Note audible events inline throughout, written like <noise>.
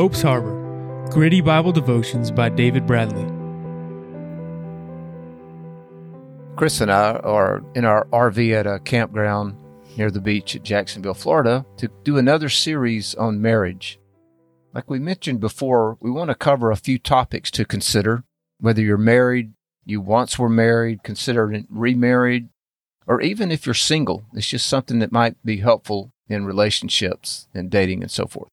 Hope's Harbor Gritty Bible Devotions by David Bradley. Chris and I are in our RV at a campground near the beach at Jacksonville, Florida, to do another series on marriage. Like we mentioned before, we want to cover a few topics to consider whether you're married, you once were married, considering remarried, or even if you're single. It's just something that might be helpful in relationships and dating and so forth.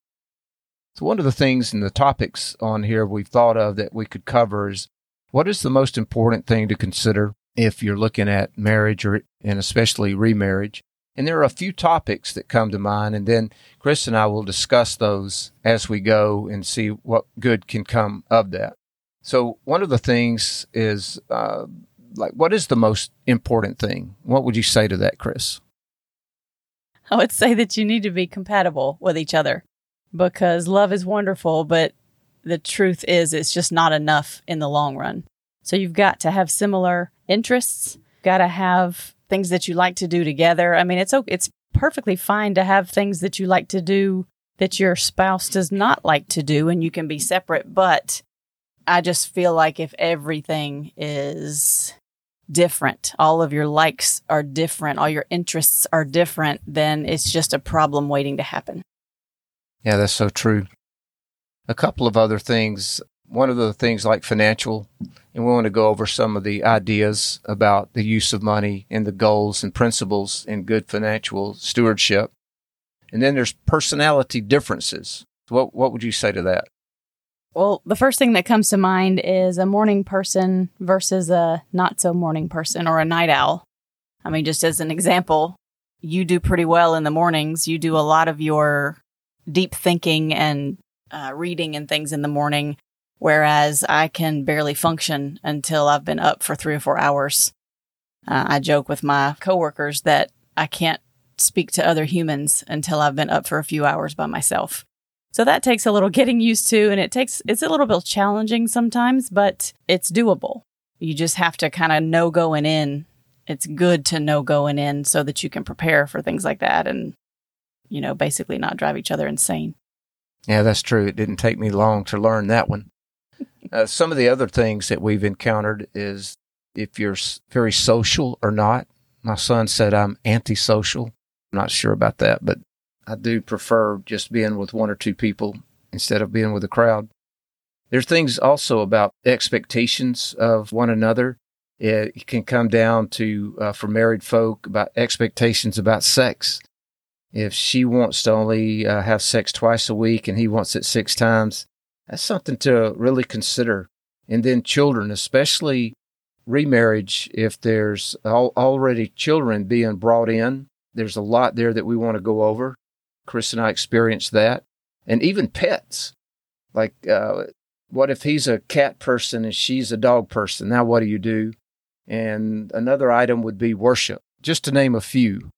So, one of the things and the topics on here we've thought of that we could cover is what is the most important thing to consider if you're looking at marriage or and especially remarriage. And there are a few topics that come to mind, and then Chris and I will discuss those as we go and see what good can come of that. So, one of the things is uh, like, what is the most important thing? What would you say to that, Chris? I would say that you need to be compatible with each other because love is wonderful, but the truth is it's just not enough in the long run. So you've got to have similar interests, got to have things that you like to do together. I mean, it's it's perfectly fine to have things that you like to do that your spouse does not like to do and you can be separate, but I just feel like if everything is different, all of your likes are different, all your interests are different, then it's just a problem waiting to happen. Yeah, that's so true. A couple of other things. One of the things like financial, and we want to go over some of the ideas about the use of money and the goals and principles in good financial stewardship. And then there's personality differences. What what would you say to that? Well, the first thing that comes to mind is a morning person versus a not so morning person or a night owl. I mean, just as an example, you do pretty well in the mornings. You do a lot of your deep thinking and uh, reading and things in the morning, whereas I can barely function until I've been up for three or four hours. Uh, I joke with my coworkers that I can't speak to other humans until I've been up for a few hours by myself. So that takes a little <laughs> getting used to, and it takes, it's a little bit challenging sometimes, but it's doable. You just have to kind of know going in. It's good to know going in so that you can prepare for things like that and you know, basically not drive each other insane. Yeah, that's true. It didn't take me long to learn that one. <laughs> Uh, some of the other things that we've encountered is if you're very social or not. My son said I'm antisocial. I'm not sure about that, but I do prefer just being with one or two people instead of being with a crowd. There's things also about expectations of one another. It can come down to, uh, for married folk, about expectations about sex if she wants to only uh, have sex twice a week and he wants it six times, that's something to really consider. And then children, especially remarriage, if there's al- already children being brought in, there's a lot there that we want to go over. Chris and I experienced that. And even pets. Like, uh, what if he's a cat person and she's a dog person? Now, what do you do? And another item would be worship, just to name a few.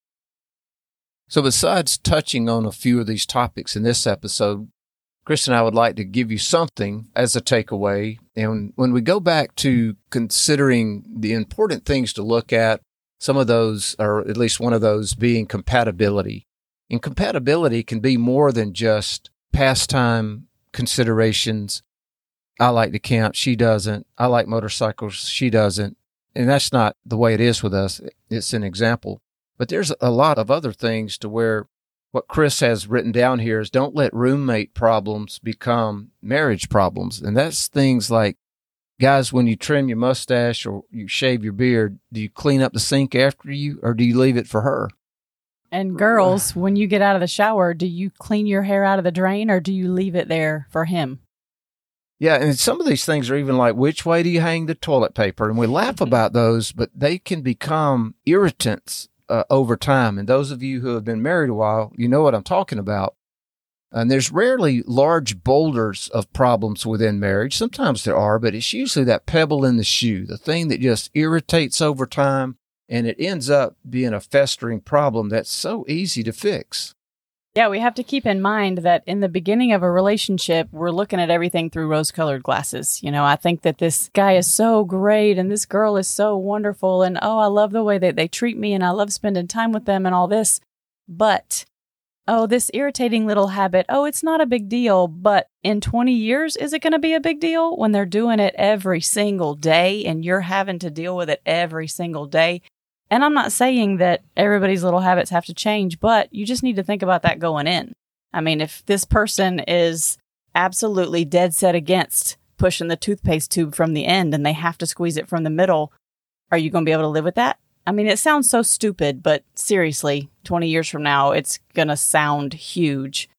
So, besides touching on a few of these topics in this episode, Chris and I would like to give you something as a takeaway. And when we go back to considering the important things to look at, some of those, or at least one of those, being compatibility. And compatibility can be more than just pastime considerations. I like to camp, she doesn't. I like motorcycles, she doesn't. And that's not the way it is with us. It's an example. But there's a lot of other things to where what Chris has written down here is don't let roommate problems become marriage problems. And that's things like, guys, when you trim your mustache or you shave your beard, do you clean up the sink after you or do you leave it for her? And girls, when you get out of the shower, do you clean your hair out of the drain or do you leave it there for him? Yeah, and some of these things are even like which way do you hang the toilet paper? And we laugh about those, but they can become irritants uh, over time. And those of you who have been married a while, you know what I'm talking about. And there's rarely large boulders of problems within marriage. Sometimes there are, but it's usually that pebble in the shoe, the thing that just irritates over time and it ends up being a festering problem that's so easy to fix. Yeah, we have to keep in mind that in the beginning of a relationship, we're looking at everything through rose colored glasses. You know, I think that this guy is so great and this girl is so wonderful. And oh, I love the way that they treat me and I love spending time with them and all this. But oh, this irritating little habit, oh, it's not a big deal. But in 20 years, is it going to be a big deal when they're doing it every single day and you're having to deal with it every single day? And I'm not saying that everybody's little habits have to change, but you just need to think about that going in. I mean, if this person is absolutely dead set against pushing the toothpaste tube from the end and they have to squeeze it from the middle, are you going to be able to live with that? I mean, it sounds so stupid, but seriously, 20 years from now, it's going to sound huge.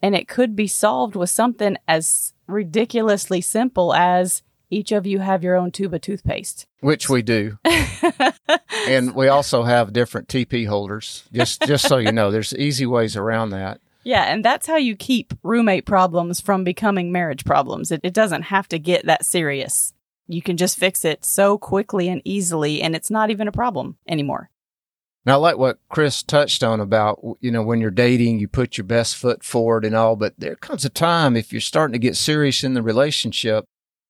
And it could be solved with something as ridiculously simple as each of you have your own tube of toothpaste. Which we do. <laughs> and we also have different TP holders. Just just so you know, there's easy ways around that. Yeah, and that's how you keep roommate problems from becoming marriage problems. It, it doesn't have to get that serious. You can just fix it so quickly and easily, and it's not even a problem anymore. Now, I like what Chris touched on about, you know, when you're dating, you put your best foot forward and all, but there comes a time if you're starting to get serious in the relationship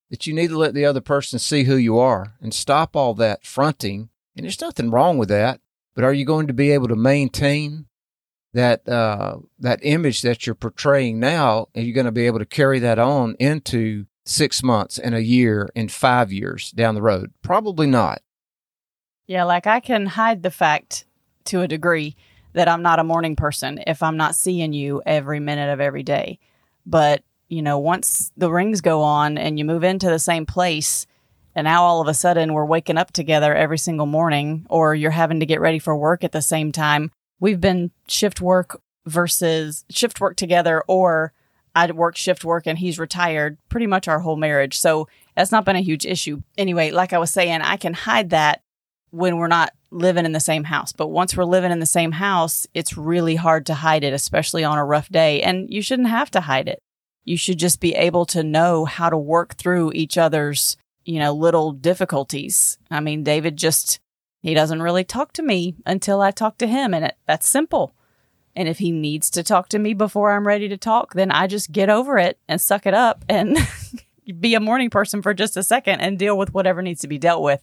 that you need to let the other person see who you are and stop all that fronting. And there's nothing wrong with that, but are you going to be able to maintain that uh, that image that you're portraying now? Are you going to be able to carry that on into six months and a year and five years down the road? Probably not. Yeah, like I can hide the fact to a degree that I'm not a morning person if I'm not seeing you every minute of every day. But, you know, once the rings go on and you move into the same place, and now all of a sudden we're waking up together every single morning, or you're having to get ready for work at the same time. We've been shift work versus shift work together, or I'd work shift work and he's retired pretty much our whole marriage. So that's not been a huge issue. Anyway, like I was saying, I can hide that when we're not living in the same house. But once we're living in the same house, it's really hard to hide it, especially on a rough day. And you shouldn't have to hide it. You should just be able to know how to work through each other's, you know, little difficulties. I mean, David just, he doesn't really talk to me until I talk to him. And it, that's simple. And if he needs to talk to me before I'm ready to talk, then I just get over it and suck it up and <laughs> be a morning person for just a second and deal with whatever needs to be dealt with.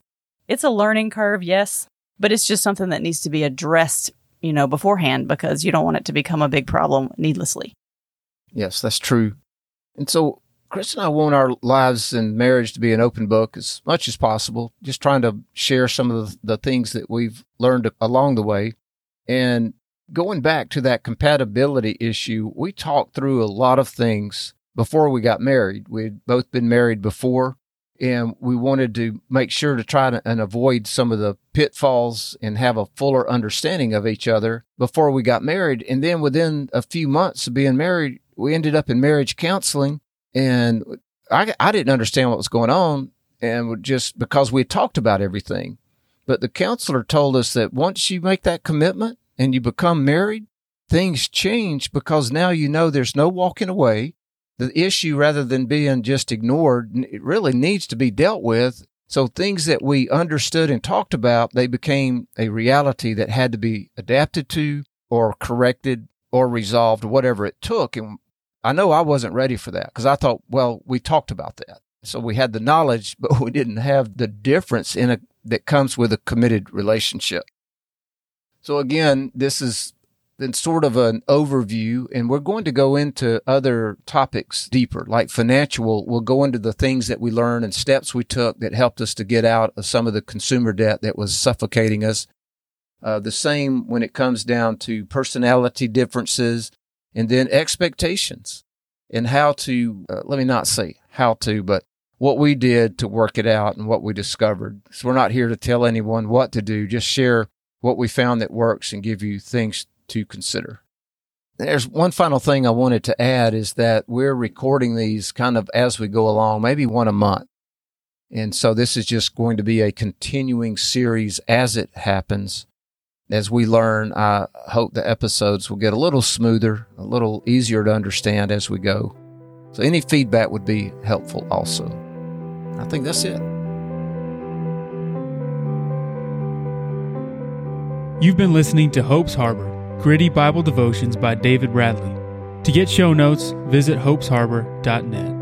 It's a learning curve, yes, but it's just something that needs to be addressed, you know, beforehand because you don't want it to become a big problem needlessly. Yes, that's true. And so Chris and I want our lives and marriage to be an open book as much as possible, just trying to share some of the, the things that we've learned along the way. And going back to that compatibility issue, we talked through a lot of things before we got married. We'd both been married before and we wanted to make sure to try to, and avoid some of the pitfalls and have a fuller understanding of each other before we got married. And then within a few months of being married, we ended up in marriage counseling and I, I didn't understand what was going on and just because we talked about everything. But the counselor told us that once you make that commitment and you become married, things change because now you know there's no walking away. The issue rather than being just ignored it really needs to be dealt with. So things that we understood and talked about they became a reality that had to be adapted to or corrected or resolved whatever it took. And i know i wasn't ready for that because i thought well we talked about that so we had the knowledge <laughs> but we didn't have the difference in a that comes with a committed relationship so again this is then sort of an overview, and we're going to go into other topics deeper, like financial. We'll go into the things that we learned and steps we took that helped us to get out of some of the consumer debt that was suffocating us. Uh, the same when it comes down to personality differences and then expectations and how to, uh, let me not say how to, but what we did to work it out and what we discovered. So we're not here to tell anyone what to do, just share what we found that works and give you things to consider. There's one final thing I wanted to add is that we're recording these kind of as we go along, maybe one a month. And so this is just going to be a continuing series as it happens. As we learn, I hope the episodes will get a little smoother, a little easier to understand as we go. So any feedback would be helpful also. I think that's it. You've been listening to Hope's Harbor Gritty Bible Devotions by David Bradley. To get show notes, visit hopesharbor.net.